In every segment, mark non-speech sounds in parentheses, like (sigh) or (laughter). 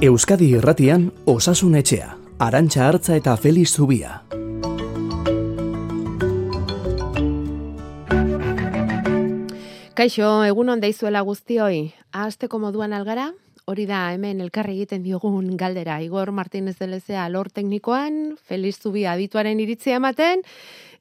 Euskadi Irratian Osasun Etxea, Arantxa Hartza eta Feliz Zubia. Kaixo, egun on deizuela guztioi. Ahazteko moduan algara? Hori da, hemen elkarri egiten diogun galdera. Igor Martínez de Lezea lor teknikoan, Feliz Zubia adituaren iritzia ematen,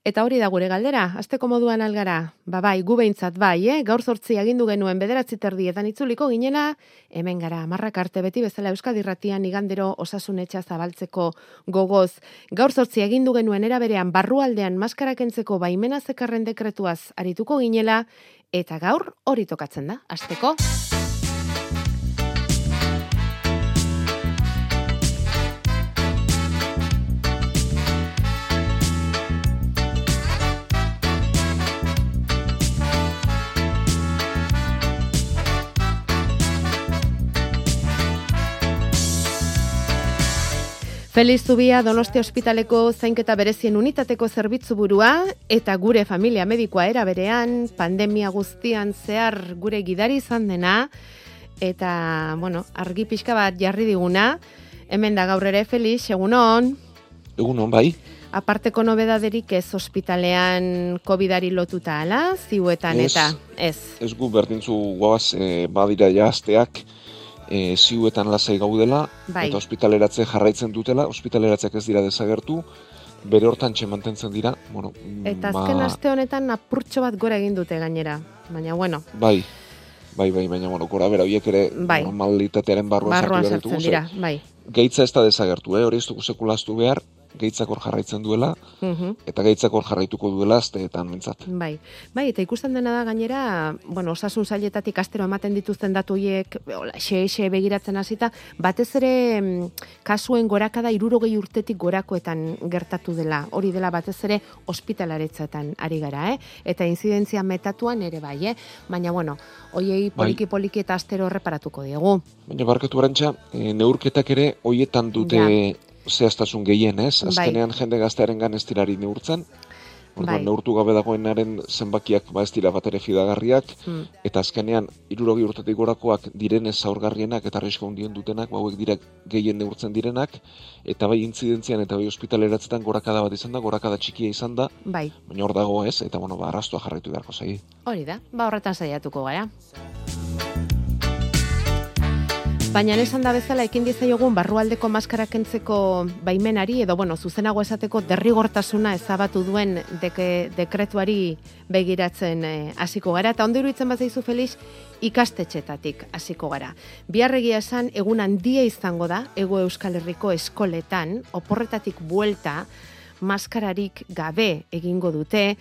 Eta hori da gure galdera, asteko moduan algara, ba bai, gu behintzat bai, eh? gaur zortzi agindu genuen bederatzi terdietan itzuliko ginena, hemen gara, marrak arte beti bezala Euskadirratian igandero osasunetxa zabaltzeko gogoz. Gaur zortzi agindu genuen eraberean barrualdean maskarakentzeko baimena zekarren dekretuaz arituko ginela, eta gaur hori tokatzen da, asteko. Feliz Zubia Donosti Ospitaleko zainketa berezien unitateko zerbitzu burua eta gure familia medikoa era berean pandemia guztian zehar gure gidari izan dena eta bueno, argi pixka bat jarri diguna. Hemen da gaur ere Feliz, egunon. Egunon bai. Aparteko nobedaderik ez ospitalean COVIDari lotuta ala, ziuetan eta ez. Ez gu berdintzu guaz, eh, badira jazteak, e, ziuetan lasai gaudela, bai. eta ospitaleratze jarraitzen dutela, ospitaleratzeak ez dira desagertu, bere hortan mantentzen dira. Bueno, eta azken ba... aste honetan apurtxo bat gora egin dute gainera, baina bueno. Bai, bai, bai, baina bueno, gora bera, horiek ere bai. normalitatearen barruan, barruan sartzen dira, bai. Geitza ez da desagertu, eh? hori ez dugu sekulaztu behar, gaitzak hor jarraitzen duela, mhm. eta gaitzak hor jarraituko duela azteetan mentzat. Bai, bai, eta ikusten dena da gainera, bueno, osasun zailetatik astero ematen dituzten datu hiek, xe, begiratzen hasita, batez ere mm, kasuen gorakada irurogei urtetik gorakoetan gertatu dela, hori dela batez ere ospitalaretzetan ari gara, eh? eta inzidentzia metatuan ere bai, eh? baina bueno, hoiei bai. poliki-poliki eta astero reparatuko diegu. Baina barkatu barantxa, e, neurketak ere hoietan dute zehaztasun gehien, ez? Bai. Azkenean jende gaztearen gan ez tirari neurtzen. Orduan, bai. neurtu gabe dagoenaren zenbakiak ba ez dira bat ere fidagarriak, hmm. eta azkenean, irurogi urtetik gorakoak direnez zaurgarrienak eta arrisko hundien dutenak, bauek dira gehien neurtzen direnak, eta bai intzidentzian eta bai ospitaleratzetan gorakada bat izan da, gorakada txikia izan da, bai. baina hor dago ez, eta bueno, ba, arrastua jarraitu beharko zai. Hori da, ba horretan saiatuko gara. Baina esan da bezala ekin dizaiogun barrualdeko maskara kentzeko baimenari edo bueno, zuzenago esateko derrigortasuna ezabatu duen deke, dekretuari begiratzen eh, hasiko gara eta ondo iruditzen bat zaizu Felix ikastetxetatik hasiko gara. Biarregia esan egun handia izango da Ego Euskal Herriko eskoletan oporretatik buelta maskararik gabe egingo dute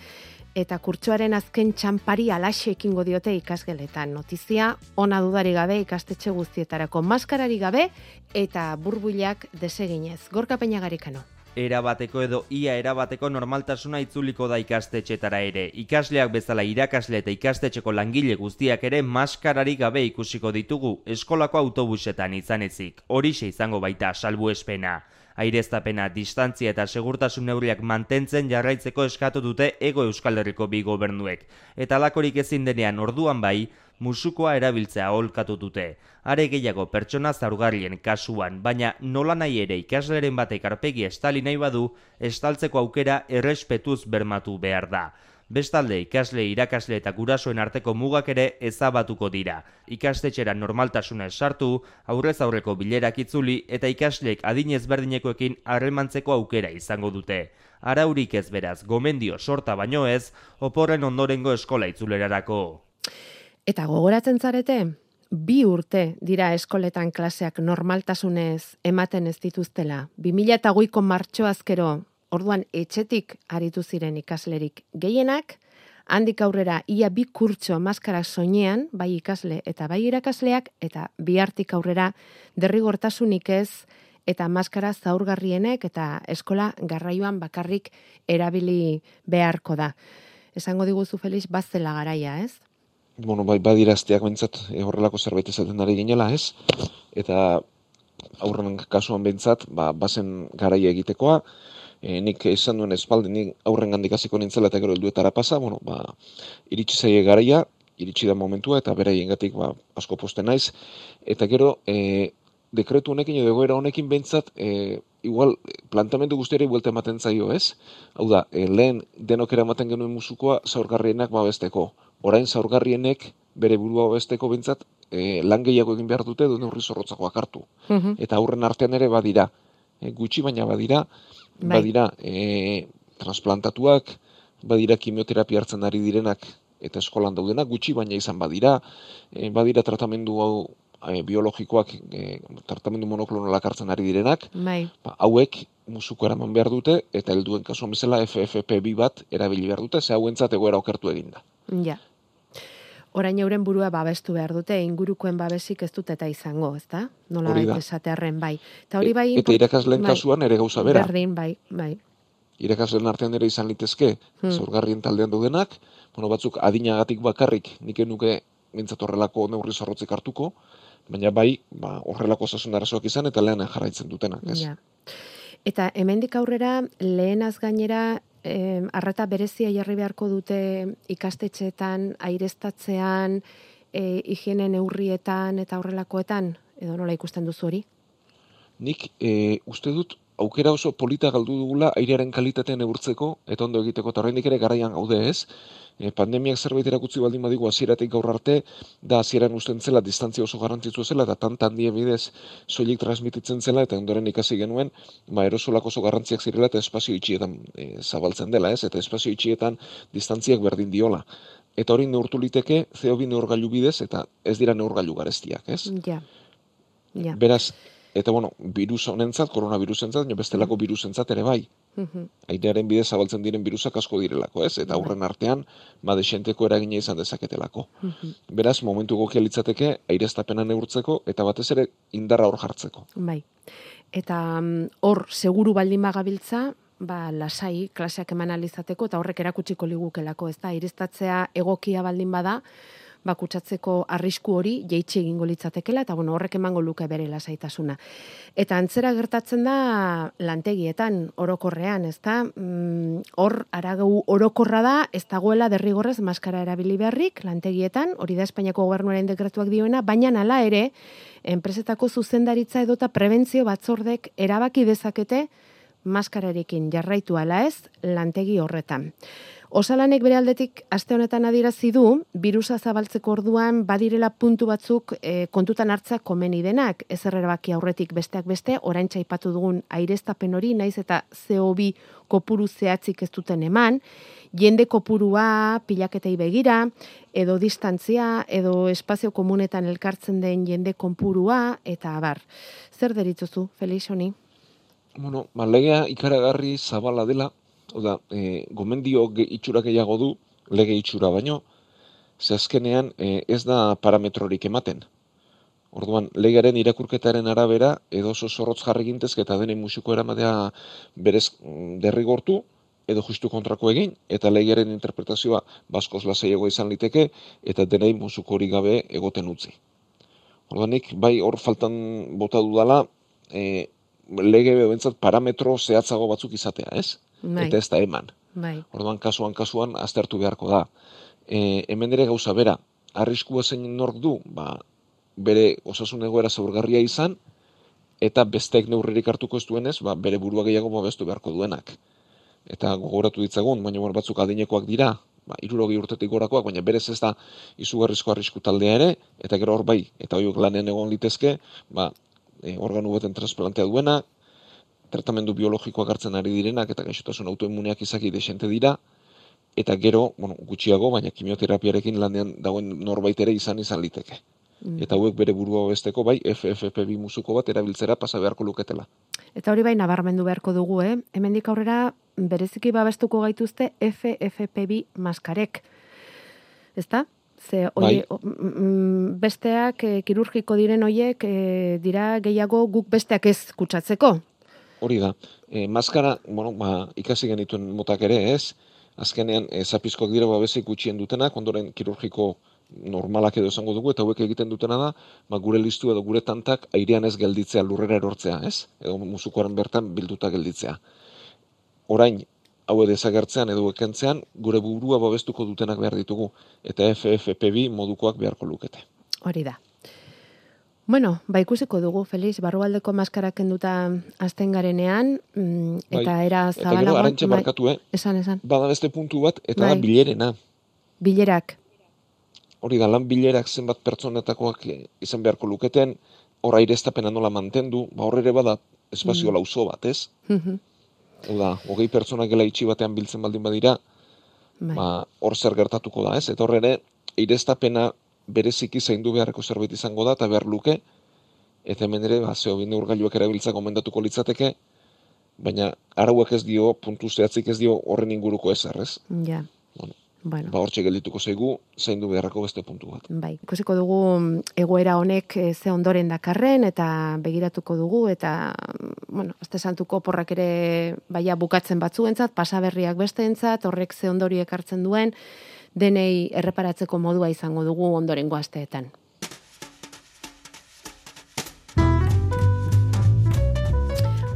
eta kurtsoaren azken txampari alaxe ekingo diote ikasgeletan. Notizia, ona dudari gabe ikastetxe guztietarako maskarari gabe eta burbuilak deseginez. Gorka peina garikano. Erabateko edo ia erabateko normaltasuna itzuliko da ikastetxetara ere. Ikasleak bezala irakasle eta ikastetxeko langile guztiak ere maskarari gabe ikusiko ditugu eskolako autobusetan izanezik. Horixe izango baita salbu espena aireztapena distantzia eta segurtasun neurriak mantentzen jarraitzeko eskatu dute ego Euskal Herriko bi gobernuek. Eta lakorik ezin denean orduan bai, musukoa erabiltzea holkatu dute. Are gehiago pertsona zaurgarrien kasuan, baina nola nahi ere ikasleren batek arpegi estali nahi badu, estaltzeko aukera errespetuz bermatu behar da. Bestalde, ikasle, irakasle eta gurasoen arteko mugak ere ezabatuko dira. Ikastetxera normaltasuna esartu, aurrez aurreko bilerak itzuli eta ikasleek adinez berdinekoekin harremantzeko aukera izango dute. Araurik ez beraz, gomendio sorta baino ez, oporren ondorengo eskola itzulerarako. Eta gogoratzen zarete, bi urte dira eskoletan klaseak normaltasunez ematen ez dituztela. 2008ko martxo azkero Orduan etxetik aritu ziren ikaslerik gehienak, handik aurrera ia bi kurtso maskara soinean, bai ikasle eta bai irakasleak, eta bi hartik aurrera derrigortasunik ez, eta maskara zaurgarrienek eta eskola garraioan bakarrik erabili beharko da. Esango diguzu Felix, bazela garaia, ez? Bueno, bai, badirazteak bentsat eh, horrelako zerbait ezaten ari ginela, ez? Eta aurren kasuan bentsat, ba, bazen garaia egitekoa, e, nik esan duen espaldi, nik aurren gandik hasiko nintzela eta gero helduetara pasa, bueno, ba, iritsi zaie garaia, iritsi da momentua eta beraien gatik ba, asko posten naiz, eta gero e, dekretu honekin edo egoera honekin behintzat, e, igual, plantamendu guztiari buelta ematen zaio, ez? Hau da, e, lehen denok eramaten genuen musukoa zaurgarrienak babesteko. Orain zaurgarrienek bere burua babesteko behintzat e, lan gehiago egin behar dute edo neurri zorrotzakoak hartu. Mhm. Eta aurren artean ere badira, e, gutxi baina badira, bai. badira e, transplantatuak, badira kimioterapia hartzen ari direnak eta eskolan daudenak, gutxi baina izan badira, e, badira tratamendu hau e, biologikoak e, tratamendu monoklonalak hartzen ari direnak, bai. ba, hauek musuko eraman behar dute, eta helduen kasuan bezala FFP2 bat erabili behar dute, ze hauentzat egoera okertu eginda. Ja. Orain euren burua babestu behar dute, ingurukoen babesik ez dut eta izango, ezta? Nola baita esatearen, bai. Eta hori bai... E, eta irakasleen bai, kasuan ere gauza bera. Berdin, bai, bai. Irakasleen artean ere izan litezke, hmm. zorgarrien taldean dudenak, bueno, batzuk adinagatik bakarrik, nik nuke mintzat horrelako neurri zorrotzik hartuko, baina bai, ba, horrelako osasun arazoak izan eta lehenan jarraitzen dutenak, ez? Ja. Eta hemendik aurrera lehenaz gainera eh, arreta berezia jarri beharko dute ikastetxeetan, aireztatzean, eh, higiene neurrietan eta horrelakoetan, edo nola ikusten duzu hori? Nik eh, uste dut aukera oso polita galdu dugula airearen kalitatean neurtzeko eta ondo egiteko eta horrendik ere garaian gaude ez, e, pandemiak zerbait erakutsi baldin badigu hasieratik gaur arte, da hasieran usten zela distantzia oso garrantzitsua zela eta tan handie bidez soilik transmititzen zela eta ondoren ikasi genuen, ba erosolak oso garrantziak zirela eta espazio itxietan e, zabaltzen dela, ez? Eta espazio itxietan distantziak berdin diola. Eta hori neurtu liteke CO2 neurgailu bidez eta ez dira neurgailu garestiak, ez? Ja. Ja. Beraz, eta bueno, virus honentzat, koronavirusentzat, baina bestelako mm. virusentzat ere bai. Mhm. Airearen bidez zabaltzen diren virusak asko direlako, ez? Eta aurren artean, ba desenteko eragina izan dezaketelako. Mhm. Beraz, momentu egokia litzateke aireztapena neurtzeko eta batez ere indarra hor jartzeko. Bai. Eta mm, hor seguru baldin bagabiltza, ba lasai klaseak eman alizateko eta horrek erakutsiko ligukelako, ez da? Aireztatzea egokia baldin bada, bakutsatzeko arrisku hori jeitsi egingo litzatekela eta bueno, horrek emango luke bere lasaitasuna. Eta antzera gertatzen da lantegietan orokorrean, ezta? Mm, hor aragau orokorra da, ez dagoela derrigorrez maskara erabili beharrik lantegietan, hori da Espainiako gobernuaren dekretuak dioena, baina hala ere enpresetako zuzendaritza edota prebentzio batzordek erabaki dezakete maskararekin jarraitu ala ez lantegi horretan. Osalanek bere aldetik aste honetan adierazi du virusa zabaltzeko orduan badirela puntu batzuk e, kontutan hartza komeni denak. Ez errebaki aurretik besteak beste orain txaipatu dugun aireztapen hori naiz eta CO2 kopuru zehatzik ez duten eman. Jende kopurua pilaketei begira edo distantzia edo espazio komunetan elkartzen den jende kopurua eta abar. Zer deritzuzu Felix honi? Bueno, malegea ikaragarri zabala dela, Oda, e, gomendio itxura gehiago du, lege itxura baino, ze azkenean e, ez da parametrorik ematen. Orduan, legearen irakurketaren arabera, edo oso zorrotz jarri gintezke eta denen musiko eramatea berez mm, derrigortu, edo justu kontrako egin, eta legearen interpretazioa baskoz lasaiago izan liteke, eta denei musuko hori gabe egoten utzi. Orduan, bai hor faltan bota dudala, e, lege bebentzat parametro zehatzago batzuk izatea, ez? Bai. eta ez da eman. Bai. Orduan kasuan kasuan aztertu beharko da. E, hemen ere gauza bera, arriskua zein nork du, ba, bere osasun egoera zaurgarria izan, eta bestek neurririk hartuko ez duenez, ba, bere burua gehiago babestu beharko duenak. Eta gogoratu ditzagun, baina batzuk adinekoak dira, ba, irurogi urtetik gorakoak, baina berez ez da izugarrizko arrisku taldea ere, eta gero hor bai, eta hoiuk lanen egon litezke, ba, e, organu beten transplantea duena, tratamendu biologikoak hartzen ari direnak eta gaixotasun autoimmuneak izaki desente dira eta gero, bueno, gutxiago, baina kimioterapiarekin landean dagoen norbait ere izan izan liteke. Mm. Eta hauek bere burua besteko bai FFP2 musuko bat erabiltzera pasa beharko luketela. Eta hori bai nabarmendu beharko dugu, eh? Hemendik aurrera bereziki babestuko gaituzte FFP2 maskarek. Ezta? Ze bai. besteak e, kirurgiko diren hoiek e, dira gehiago guk besteak ez kutsatzeko. Hori da, e, maskara, bueno, ba, ikasi genituen motak ere, ez? Azkenean, e, zapizkoak dira babesik gutxien dutenak, ondoren kirurgiko normalak edo esango dugu, eta hauek egiten dutena da, ba, gure listu edo gure tantak airean ez gelditzea, lurrera erortzea, ez? Edo musukoaren bertan bilduta gelditzea. Orain, hau desagertzean edo ekentzean, gure burua babestuko dutenak behar ditugu, eta FFP2 modukoak beharko lukete. Hori da. Bueno, ba ikusiko dugu, Feliz, barrualdeko maskara kenduta azten garenean, mm, bai. eta era zabalagoan... Eta gero, arantxe bai, barkatu, eh? Esan, esan. Bada beste puntu bat, eta bai. da bilerena. Bilerak. Hori da, lan bilerak zenbat pertsonetakoak izan beharko luketen, hor aireztapena nola mantendu, ba horre ere bada espazio mm. lauzo bat, ez? Mm -hmm. Oda, hogei pertsona gela itxi batean biltzen baldin badira, bai. ba, hor zer gertatuko da, ez? Eta horre ere, aireztapena bereziki zaindu beharreko zerbait izango da, eta behar luke, eta hemen ere, ba, zeo bine urgailuak erabiltza gomendatuko litzateke, baina arauak ez dio, puntu zehatzik ez dio horren inguruko ez ez? Ja. Bueno, bueno. Ba, hortxe geldituko zaigu, zaindu beharreko beste puntu bat. Bai, ikusiko dugu mm, egoera honek eh, ze ondoren dakarren, eta begiratuko dugu, eta, mm, bueno, azte santuko porrak ere, baia bukatzen batzuentzat, pasaberriak besteentzat, horrek ze ondoriek hartzen duen, denei erreparatzeko modua izango dugu ondorengo asteetan.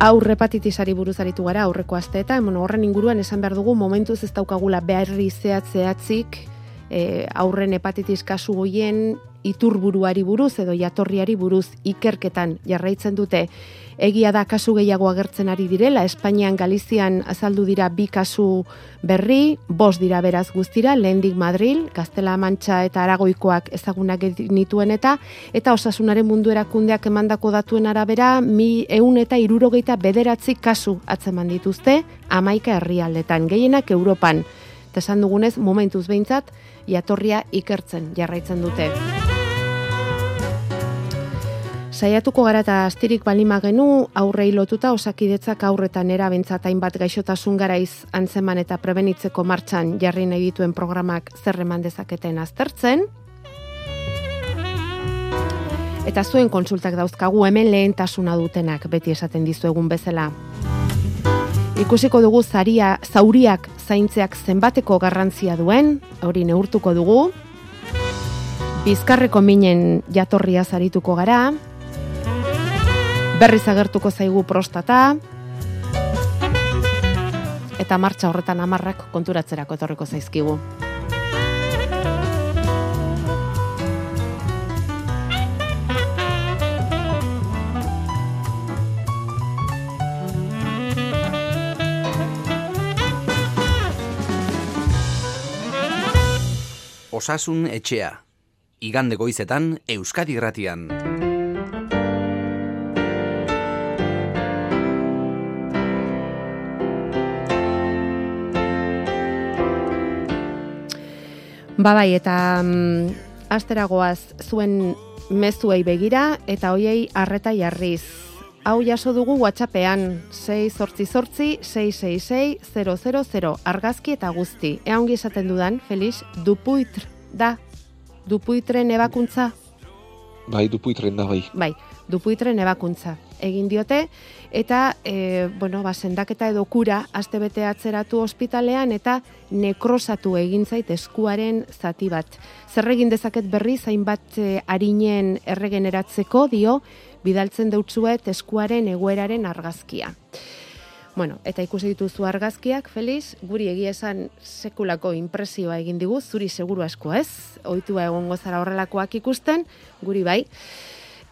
Aur repatitisari buruz aritu gara aurreko asteetan, bueno, horren inguruan esan behar dugu momentuz ez daukagula beharri zehat zehatzik e, aurren hepatitis kasu goien iturburuari buruz edo jatorriari buruz ikerketan jarraitzen dute egia da kasu gehiago agertzen ari direla, Espainian, Galizian azaldu dira bi kasu berri, bos dira beraz guztira, lehendik Madril, Gaztela Mantxa eta Aragoikoak ezagunak nituen eta, eta osasunaren mundu erakundeak emandako datuen arabera, mi eun eta irurogeita bederatzi kasu atzeman dituzte, amaika herrialdetan, gehienak Europan. Eta esan dugunez, momentuz behintzat, jatorria ikertzen jarraitzen dute. Saiatuko gara eta astirik balima genu aurrei lotuta osakidetzak aurretan erabentzat hainbat gaixotasun garaiz antzeman eta prebenitzeko martxan jarri nahi dituen programak zerreman dezaketen aztertzen. Eta zuen konsultak dauzkagu hemen lehentasuna dutenak beti esaten dizuegun bezala. Ikusiko dugu zaria, zauriak zaintzeak zenbateko garrantzia duen, hori neurtuko dugu. Bizkarreko minen jatorria zarituko gara, berriz agertuko zaigu prostata, eta martxa horretan amarrak konturatzerako etorriko zaizkigu. Osasun etxea. Igande goizetan Euskadi Gratian. Ba bai, eta mm, asteragoaz zuen mezuei begira eta hoiei arreta jarriz. Hau jaso dugu WhatsAppean 688-666-000 argazki eta guzti. Ea ongi esaten dudan, Felix, dupuitr da. Dupuitren ebakuntza? Bai, dupuitren da, bai. Bai, dupuitren ebakuntza egin diote eta e, bueno, ba, sendaketa edo kura astebete atzeratu ospitalean eta nekrosatu egin zait eskuaren zati bat. Zer egin dezaket berri zainbat e, arinen erregeneratzeko dio bidaltzen deutzuet eskuaren egoeraren argazkia. Bueno, eta ikusi dituzu argazkiak, Feliz, guri egia esan sekulako impresioa egin digu, zuri seguru asko ez, ohitua egongo zara horrelakoak ikusten, guri bai.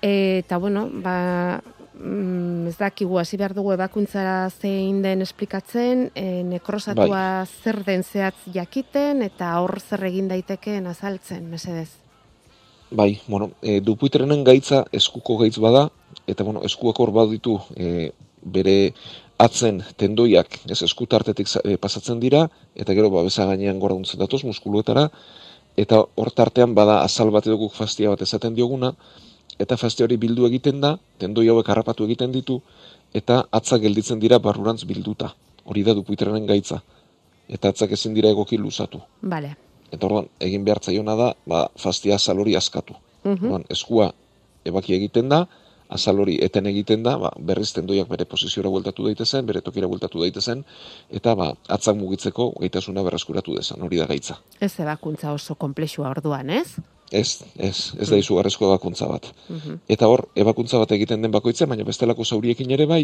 Eta, bueno, ba, mm, ez dakigu hasi behar dugu ebakuntza zein den esplikatzen, e, nekrosatua bai. zer den zehatz jakiten, eta hor zer egin daitekeen azaltzen, mesedez. Bai, bueno, e, dupuitrenen gaitza eskuko gaitz bada, eta bueno, eskuak hor baditu e, bere atzen tendoiak ez eskutartetik e, pasatzen dira, eta gero babesa gainean gora duntzen datoz muskuluetara, eta hor tartean bada azal bat edo fastia bat esaten dioguna, eta faste hori bildu egiten da, tendoi hauek harrapatu egiten ditu, eta atza gelditzen dira barrurantz bilduta. Hori da dupuitrenen gaitza. Eta atzak ezin dira egoki luzatu. Vale. Eta orduan, egin behar zaiona da, ba, fastia azal hori askatu. Uh eskua ebaki egiten da, azal hori eten egiten da, ba, berriz tendoiak bere posiziora bueltatu daitezen, bere tokira bueltatu daitezen, eta ba, atzak mugitzeko gaitasuna berreskuratu dezan, hori da gaitza. Ez ebakuntza oso komplexua orduan, ez? Ez, ez, ez da izugarrezko ebakuntza bat. Mhm. Eta hor, ebakuntza bat egiten den bakoitzen, baina bestelako zauriekin ere bai,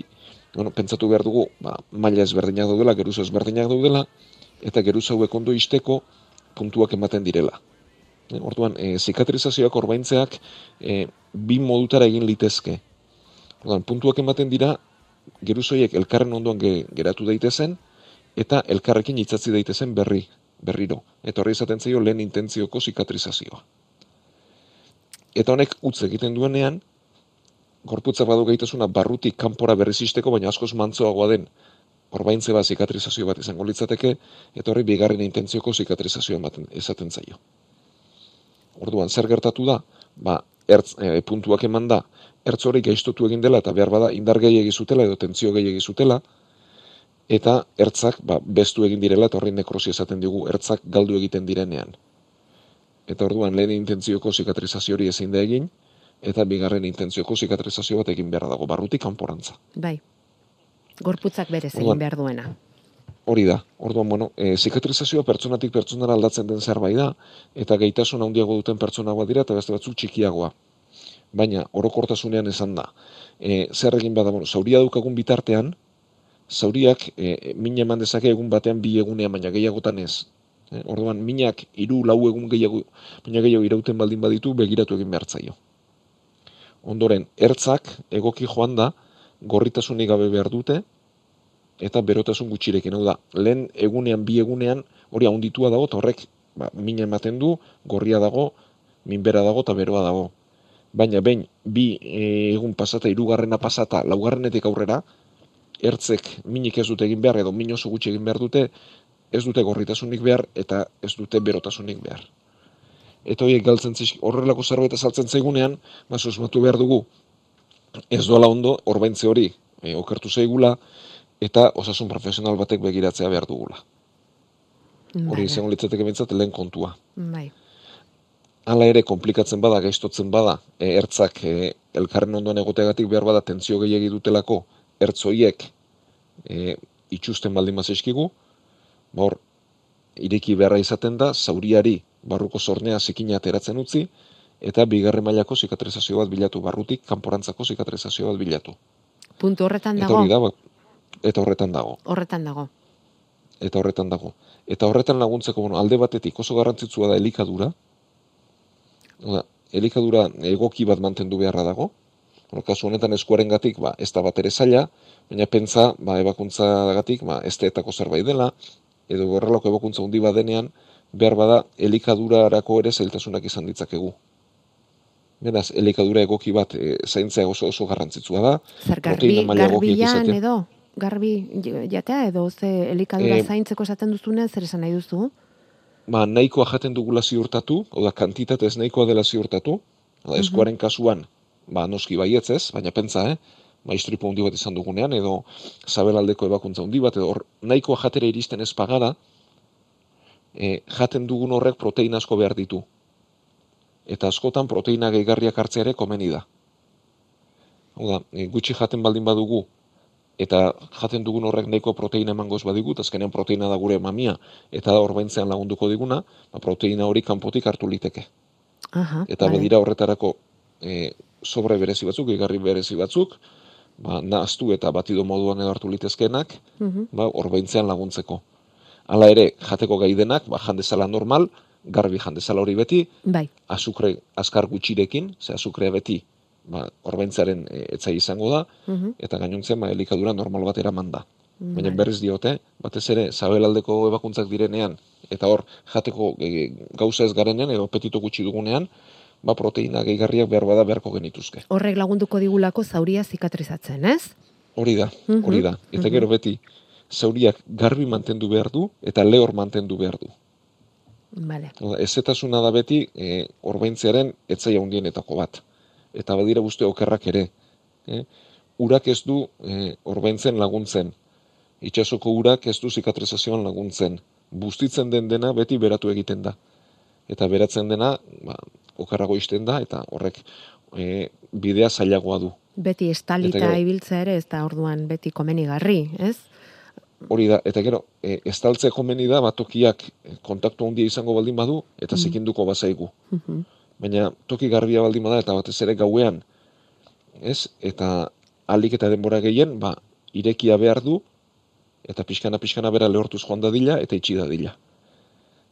bueno, pentsatu behar dugu, ba, maila ezberdinak daudela, geruzo ezberdinak daudela, eta geruzo hauek ondo isteko puntuak ematen direla. E, orduan, e, zikatrizazioak orbaintzeak e, bi modutara egin litezke. Orduan, puntuak ematen dira, geruzoiek elkarren ondoan geratu daitezen, eta elkarrekin itzatzi daitezen berri, berriro. Eta horri izaten zaio lehen intentzioko zikatrizazioa. Eta honek utz egiten duenean, gorputza badu gaitasuna barrutik kanpora berrizisteko, baina askoz mantzoagoa den orbaintze bat zikatrizazio bat izango litzateke, eta horri bigarren intentzioko zikatrizazioa ematen esaten zaio. Orduan, zer gertatu da? Ba, ertz, e, puntuak eman da, ertz hori gaiztotu egin dela, eta behar bada indar gehi egizutela, edo tentzio gehi egizutela, eta ertzak ba, bestu egin direla, eta horri nekrosi esaten digu, ertzak galdu egiten direnean. Eta orduan, lehen intentzioko zikatrizazio hori ezin da egin, eta bigarren intentzioko zikatrizazio bat egin behar dago, barrutik kanporantza. Bai, gorputzak berez egin behar duena. Hori da, orduan, bueno, e, zikatrizazioa pertsonatik pertsonara aldatzen den zerbait da, eta gaitasun handiago duten pertsona bat dira, eta beste batzuk txikiagoa. Baina, orokortasunean esan da, e, zer egin bada, bueno, zauria daukagun bitartean, zauriak e, min eman dezake egun batean bi egunean, baina gehiagotan ez. E, orduan, minak hiru lau egun gehiago, baina gehiago irauten baldin baditu, begiratu egin behar zaio. Ondoren, ertzak egoki joan da, gorritasunik gabe behar dute, eta berotasun gutxirekin. Hau da, lehen egunean, bi egunean, hori haunditua dago, eta horrek, ba, min ematen du, gorria dago, minbera dago, eta beroa dago. Baina, behin, bi e, egun pasata, irugarrena pasata, laugarrenetik aurrera, ertzek minik ez dute egin behar, edo min oso gutxi egin behar dute, ez dute gorritasunik behar, eta ez dute berotasunik behar. Eta horiek galtzen zisk, horrelako zerbait azaltzen zaigunean, ba, susmatu behar dugu, ez doala ondo, orbaintze hori, e, okertu zaigula, eta osasun profesional batek begiratzea behar dugula. Hori izango litzateke bintzat, lehen kontua. Bai. Hala ere, komplikatzen bada, gaiztotzen bada, e, ertzak e, elkarren ondoan egoteagatik behar bada tentzio gehiagi dutelako, ertzoiek e, itxusten baldin mazeskigu, hor, ireki beharra izaten da, zauriari barruko zornea zikina ateratzen utzi, eta bigarren mailako zikatrizazio bat bilatu, barrutik kanporantzako zikatrizazio bat bilatu. Puntu horretan dago? Eta, ba, eta horretan dago. Horretan dago. Eta horretan dago. Eta horretan laguntzeko, bueno, alde batetik oso garrantzitsua da elikadura, Oda, elikadura egoki bat mantendu beharra dago, Bueno, kasu honetan eskuaren gatik, ba, ez da bat ere zaila, baina pentsa, ba, ebakuntza gatik, ba, ez teetako zerbait dela, edo horrelako ebakuntza hundi badenean, behar bada, elikadurarako ere zailtasunak izan ditzakegu. Beraz, elikadura egoki bat e, zaintzea oso oso garrantzitsua da. Zer garbi, garbian edo, garbi jatea edo, ze elikadura e, zaintzeko esaten duzunean, zer esan nahi duzu? Ba, nahikoa jaten dugula ziurtatu, oda, kantitatez nahikoa dela ziurtatu, oda, eskuaren kasuan, ba, noski baietzez, baina pentsa, eh? Maistripo handi bat izan dugunean, edo zabelaldeko ebakuntza handi bat, edo nahikoa jatera iristen ez pagara, e, jaten dugun horrek proteina asko behar ditu. Eta askotan proteina gehigarriak hartzea ere komeni da. Oda, e, gutxi jaten baldin badugu, eta jaten dugun horrek nahiko proteina emangoz badigu, eta azkenean proteina da gure mamia, eta da horbaintzean lagunduko diguna, ba, proteina hori kanpotik hartu liteke. Aha, eta bedira horretarako e, sobre berezi batzuk, igarri berezi batzuk, ba, nahaztu eta batido moduan edo hartu litezkenak, mm ba, orbaintzean laguntzeko. Hala ere, jateko gai denak, ba, jandezala normal, garbi jandezala hori beti, bai. azukre azkar gutxirekin, ze azukrea beti, ba, orbaintzaren e, etzai izango da, mhm. eta gainontzen, ba, elikadura normal bat eraman da. Baina berriz diote, batez ere, zabelaldeko ebakuntzak direnean, eta hor, jateko e, gauza ez garenean, edo apetito gutxi dugunean, ba, proteina gehigarriak behar bada beharko genituzke. Horrek lagunduko digulako zauria zikatrizatzen, ez? Hori da, mhm, hori da. Eta mhm. gero beti, zauriak garbi mantendu behar du eta lehor mantendu behar du. Vale. Ezetasuna da beti e, orbaintzearen etzaia hundienetako bat. Eta badira guzti okerrak ere. E, urak ez du e, orbaintzen laguntzen. Itxasoko urak ez du zikatrizazioan laguntzen. Bustitzen den dena beti beratu egiten da. Eta beratzen dena, ba, okarrago izten da, eta horrek e, bidea zailagoa du. Beti estalita gero, ibiltzea ere, ez da orduan beti komenigarri, ez? Hori da, eta gero, e, estaltze komeni da, batokiak kontaktu handia izango baldin badu, eta mm. zikinduko bazaigu. Mm Baina toki garbia baldin bada, eta batez ere gauean, ez? Eta alik eta denbora gehien, ba, irekia behar du, eta pixkana pixkana bera lehortuz joan dadila, eta itxi dadila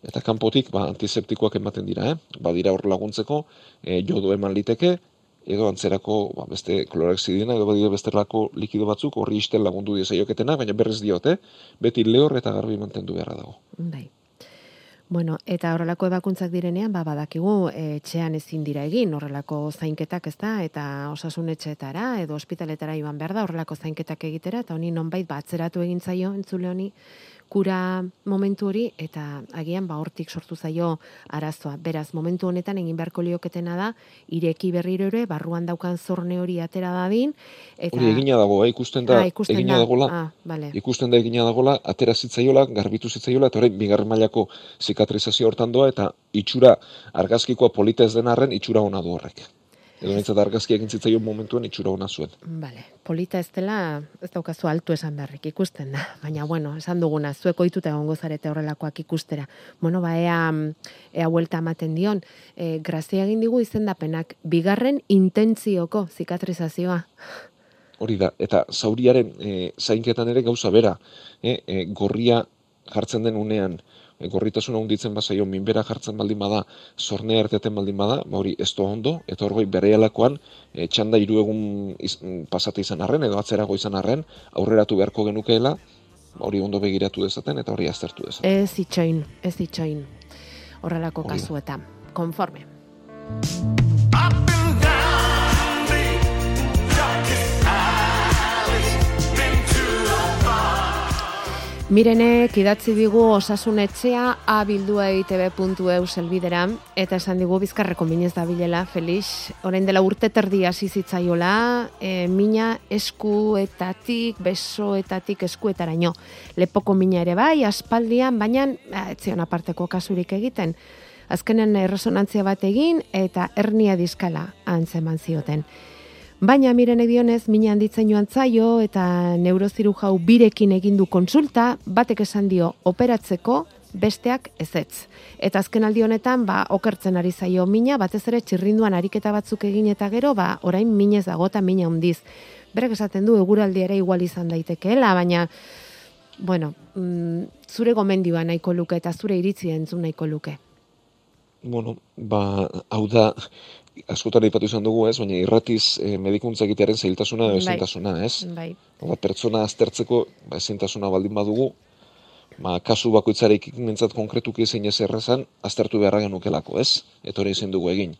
eta kanpotik ba, antiseptikoak ematen dira, eh? ba, dira hor laguntzeko, e, jodo eman liteke, edo antzerako ba, beste klorexidina, edo badide bestelako likido batzuk, horri isten lagundu diezaioketena, baina berrez diote, beti lehor eta garbi mantendu beharra dago. Bai. Bueno, eta horrelako ebakuntzak direnean, ba, badakigu, etxean ezin dira egin, horrelako zainketak ez da, eta osasun etxeetara, edo ospitaletara iban behar da, horrelako zainketak egitera, eta honi nonbait, ba, atzeratu egin zaio, entzule honi, kura momentu hori eta agian ba hortik sortu zaio arazoa. Beraz, momentu honetan egin beharko lioketena da ireki berriro ere barruan daukan zorne hori atera dadin eta Hori egina dago, eh? ikusten da, ah, ikusten egina da. dagola. Ah, vale. Ikusten da egina dagola, atera zitzaiola, garbitu zitzaiola eta orain bigarren mailako zikatrizazio hortan doa eta itxura argazkikoa polita ez den arren itxura ona du horrek. Edo nintzat argazki egin zitzaion momentuan itxura hona zuen. Vale. Polita ez dela, ez daukazu altu esan beharrik ikusten da. (laughs) Baina, bueno, esan duguna, zueko ituta egongo zarete horrelakoak ikustera. Bueno, ba, ea, ea huelta ematen dion. E, grazia egin digu izendapenak, bigarren intentzioko zikatrizazioa. Hori da, eta zauriaren e, zainketan ere gauza bera. E, e, gorria jartzen den unean, e, gorritasuna hunditzen bazaio minbera jartzen baldin bada, zornea erteten baldin bada, ba hori ez ondo, eta hori bere alakoan, e, txanda hiru egun iz, pasate izan arren, edo atzerago izan arren, aurreratu beharko genukeela, hori ondo begiratu dezaten, eta hori aztertu dezaten. Ez itxoin, ez itxoin, horrelako kasuetan, konforme. Mirenek idatzi digu osasunetxea abildua itb.eu selbidera eta esan digu bizkarreko minez da bilela, Felix. Orain dela urte terdi hasi zitzaiola, e, mina eskuetatik, besoetatik eskuetaraino. Lepoko mina ere bai, aspaldian, baina etzion aparteko kasurik egiten. Azkenen erresonantzia bat egin eta hernia diskala antzeman zioten. Baina miren edionez, mina handitzen joan zaio eta neuroziru jau birekin egindu konsulta, batek esan dio operatzeko, besteak ezetz. Eta azken aldi honetan, ba, okertzen ari zaio mina, batez ere txirrinduan ariketa batzuk egin eta gero, ba, orain minez dago eta mina handiz. Berek esaten du, eguraldi ere igual izan daitekeela, baina, bueno, mm, zure gomendioa nahiko luke eta zure iritzi entzun nahiko luke. Bueno, ba, hau da, askotan ipatu izan dugu, ez, baina irratiz e, medikuntza egitearen zailtasuna edo bai. ezintasuna, ez? Bai. Ba, pertsona aztertzeko ba, ezintasuna baldin badugu, ba, kasu bakoitzarek mentzat konkretuki zein ez errazan, aztertu beharra genukelako, ez? Eta hori ezin dugu egin.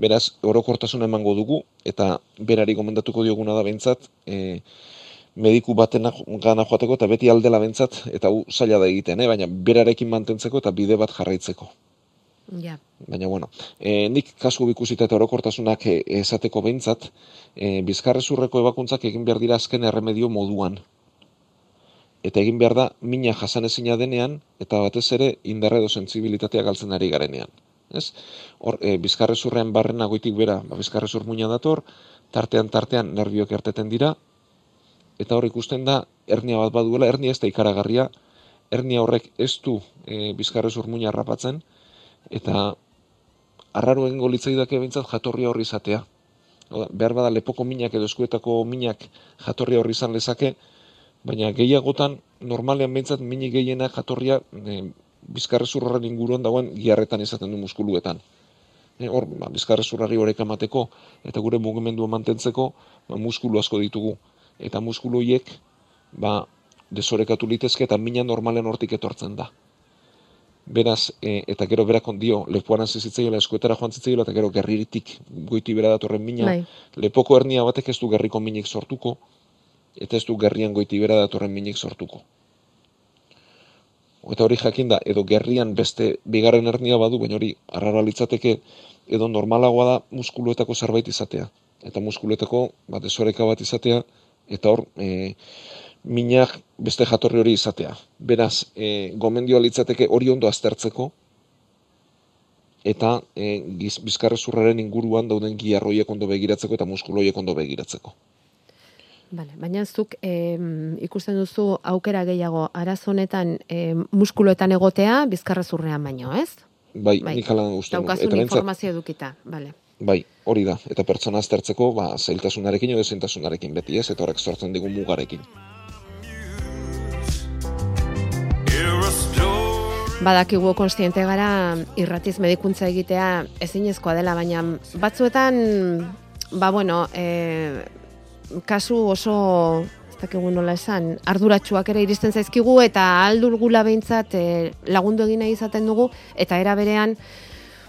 Beraz, orokortasuna emango dugu, eta berari gomendatuko dioguna da bentsat, e, mediku baten gana joateko, eta beti aldela bentsat, eta hu zaila da egiten, eh? baina berarekin mantentzeko eta bide bat jarraitzeko. Ja. Baina, bueno, e, nik kasu bikusita eta orokortasunak eh, esateko behintzat, e, bizkarrezurreko ebakuntzak egin behar dira azken erremedio moduan. Eta egin behar da, mina jasan ezina denean, eta batez ere, indarre edo sensibilitatea galtzen ari garenean. Ez? Hor, e, bizkarrezurrean barren agoitik bera, ba, bizkarrezur muina dator, tartean tartean nerviok erteten dira, eta hor ikusten da, hernia bat baduela, hernia ez da ikaragarria, hernia horrek ez du e, bizkarrezur muina rapatzen, eta arraro egingo litzaidake behintzat jatorri horri izatea. Oda, behar bada lepoko minak edo eskuetako minak jatorri horri izan lezake, baina gehiagotan normalean behintzat minik gehiena jatorria e, bizkarrezurraren inguruan dagoen giarretan izaten du muskuluetan. E, hor, ba, bizkarrezurrari horrek amateko eta gure mugimendua mantentzeko ba, muskulu asko ditugu. Eta muskulu hiek ba, desorekatu litezke eta mina normalen hortik etortzen da beraz, e, eta gero berakon dio, lepoan zizitzaiola eskuetara joan zitzaiola, eta gero gerriritik goiti bera datorren mina, bai. lepoko hernia batek ez du gerriko minik sortuko, eta ez du gerrian goiti bera datorren minik sortuko. Eta hori jakinda, edo gerrian beste bigarren hernia badu, baina hori arrara litzateke, edo normalagoa da muskuluetako zerbait izatea. Eta muskuluetako bat esoreka bat izatea, eta hor, e, minak beste jatorri hori izatea. Beraz, e, gomendioa litzateke hori ondo aztertzeko, eta e, bizkarrezurraren inguruan dauden giarroiek ondo begiratzeko eta muskuloiek ondo begiratzeko. Vale, baina zuk e, ikusten duzu aukera gehiago arazonetan e, muskuloetan egotea bizkarrezurrean baino, ez? Bai, bai. nik ala uste. Daukazun informazio edukita, bale. Bai, hori da. Eta pertsona aztertzeko, ba, zailtasunarekin edo zailtasunarekin beti, ez? Eta horrek sortzen digu mugarekin. Badakigu konstiente gara irratiz medikuntza egitea ezinezkoa dela, baina batzuetan, ba bueno, e, kasu oso ez dakigu nola esan, arduratsuak ere iristen zaizkigu eta aldurgula behintzat e, lagundu egin nahi izaten dugu eta era berean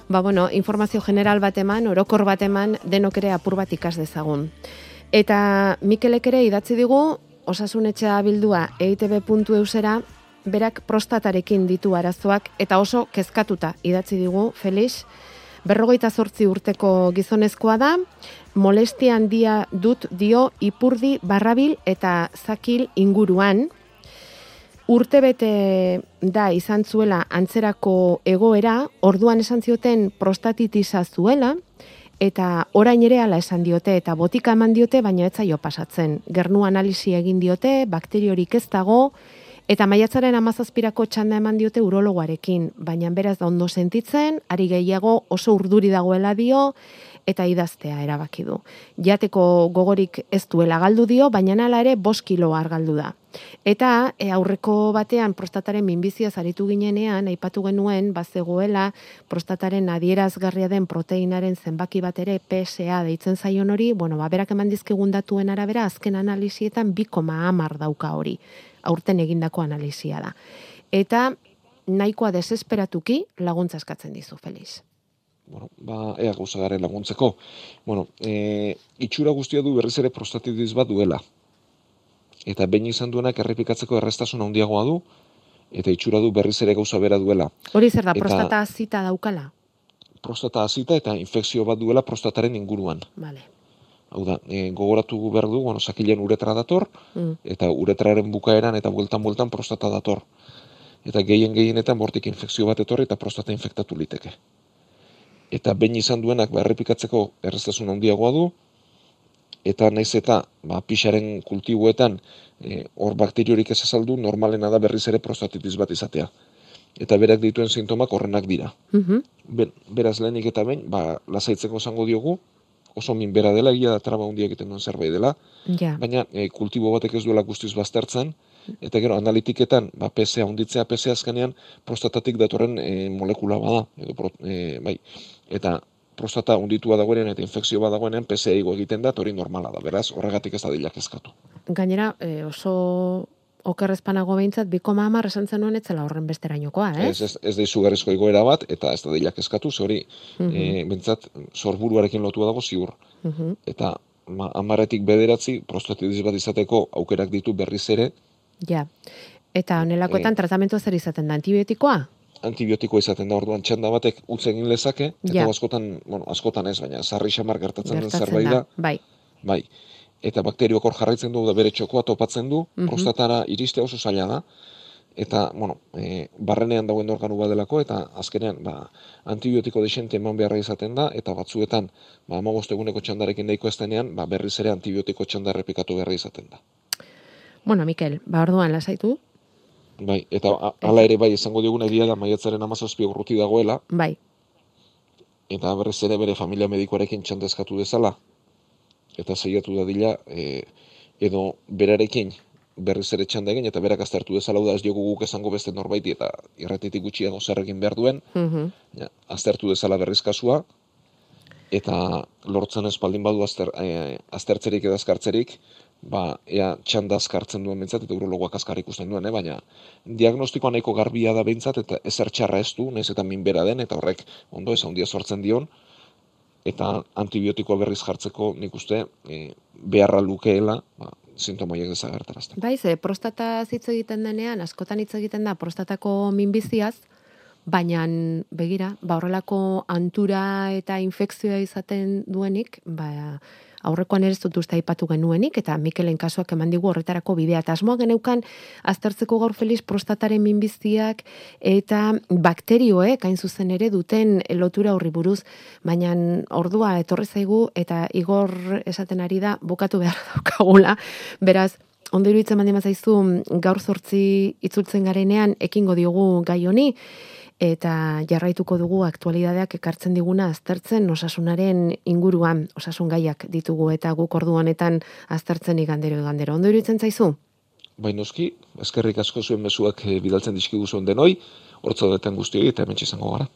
ba bueno, informazio general bat eman, orokor bat eman, denok ere apur bat ikas dezagun. Eta Mikelek ere idatzi digu osasunetxea bildua eitb.eusera berak prostatarekin ditu arazoak eta oso kezkatuta idatzi digu Felix. Berrogeita zortzi urteko gizonezkoa da. Molestia handia dut dio ipurdi barrabil eta zakil inguruan. Urtebete da izan zuela antzerako egoera. Orduan esan zioten prostatitisa zuela eta orain ere ala esan diote eta botika eman diote baina ez zaio pasatzen. Gernu analisi egin diote bakteriorik ez dago Eta maiatzaren amazazpirako txanda eman diote urologoarekin, baina beraz da ondo sentitzen, ari gehiago oso urduri dagoela dio, eta idaztea erabaki du. Jateko gogorik ez duela galdu dio, baina nala ere bost kilo argaldu da. Eta e, aurreko batean prostataren minbizia zaritu ginenean, aipatu genuen, bazegoela prostataren adierazgarria den proteinaren zenbaki bat ere PSA deitzen zaion hori, bueno, ba, berak eman dizkigun datuen arabera, azken analizietan 2,10 dauka hori aurten egindako analizia da. Eta nahikoa desesperatuki laguntza eskatzen dizu, Feliz. Bueno, ba, ea gauza garen laguntzeko. Bueno, e, itxura guztia du berriz ere prostatitis bat duela. Eta behin izan duenak errepikatzeko errestasun handiagoa du, eta itxura du berriz ere gauza bera duela. Hori zer da, prostata azita daukala? Prostata azita eta infekzio bat duela prostataren inguruan. Vale. Hau da, e, gogoratu behar du, bueno, sakilean uretra dator, mm. eta uretraren bukaeran eta bueltan-bueltan prostata dator. Eta gehien gehienetan bortik infekzio bat etorri eta prostata infektatu liteke. Eta behin izan duenak ba, errepikatzeko erreztasun handiagoa du, eta naiz eta ba, pixaren kultibuetan e, hor bakteriorik ez azaldu, normalena da berriz ere prostatitis bat izatea. Eta berak dituen sintomak horrenak dira. Mm beraz lehenik eta behin, ba, lasaitzeko zango diogu, oso min bera dela, egia da traba hundia egiten duen zerbait dela, ja. baina e, kultibo batek ez duela guztiz baztertzen, eta gero analitiketan, ba, PSA hunditzea, PSA azkenean prostatatik datorren e, molekula bada, edo, e, bai, eta prostata hunditua dagoenean eta infekzio badagoenean PSA igo egiten da, hori normala da, beraz, horregatik ez da dilak eskatu. Gainera, e, oso okerrezpanago behintzat, biko mamar esan zen nuen etzela horren besterainokoa, eh? Ez, ez, ez da izugarrizko egoera bat, eta ez da dilak eskatu, hori, mm -hmm. e, bentsat, sorburuarekin lotua dago ziur. Mm Eta ma, amaretik bederatzi, prostatitis bat izateko aukerak ditu berriz ere. Ja, eta honelakoetan e, tratamentu zer izaten da, antibiotikoa? Antibiotikoa izaten da, orduan txanda batek utze egin lezake, eta askotan, bueno, askotan ez, baina sarri xamar gertatzen, gertatzen den zerbait da. Bai. Bai eta bakterioak hor jarraitzen du da bere txokoa topatzen du, mm prostatara iristea oso zaila da, eta, bueno, e, barrenean dagoen organu badelako, eta azkenean, ba, antibiotiko desente eman beharra izaten da, eta batzuetan, ba, amagoste eguneko txandarekin daiko estenean, ba, berriz ere antibiotiko txanda errepikatu beharra izaten da. Bueno, Mikel, ba, orduan, lasaitu? Bai, eta hala ere bai, izango digun egia da, maiatzaren amazazpi urruti dagoela. Bai. Eta berriz ere bere familia medikoarekin txandezkatu dezala, eta zeiatu da dila e, edo berarekin berriz ere txanda egin eta berak aztertu dezala da ez diogu guk esango beste norbaiti eta irratitik gutxiago zerrekin behar duen mm ja, aztertu dezala berriz kasua eta lortzen espaldin badu azter, e, aztertzerik edo azkartzerik ba, ea txanda azkartzen duen bintzat, eta urologoak azkar ikusten duen, eh? baina diagnostikoa nahiko garbia da bintzat, eta ezer txarra ez du, nahiz eta minbera den, eta horrek ondo ez handia sortzen dion, eta antibiotikoa berriz jartzeko nik uste e, beharra lukeela ba, sintomoiek dezagertarazten. Bai, ze prostata hitz egiten denean, askotan hitz egiten da prostatako minbiziaz, baina begira, ba horrelako antura eta infekzioa izaten duenik, ba, aurrekoan ere dut uste aipatu genuenik, eta Mikelen kasuak eman digu horretarako bidea. Eta asmoa geneukan, aztertzeko gaur feliz prostataren minbiztiak eta bakterioek, hain zuzen ere, duten lotura horri buruz, baina ordua etorri zaigu, eta igor esaten ari da, bukatu behar (laughs) daukagula, beraz, Ondo iruditzen mandi mazaizu gaur zortzi itzultzen garenean ekingo diogu gai honi, eta jarraituko dugu aktualidadeak ekartzen diguna aztertzen osasunaren inguruan osasun gaiak ditugu eta guk ordu honetan aztertzen igandero igandero. Ondo iruditzen zaizu? Bai noski, eskerrik asko zuen mezuak eh, bidaltzen dizkigu zuen denoi, hortzo deten guztioi eta hemen izango gara.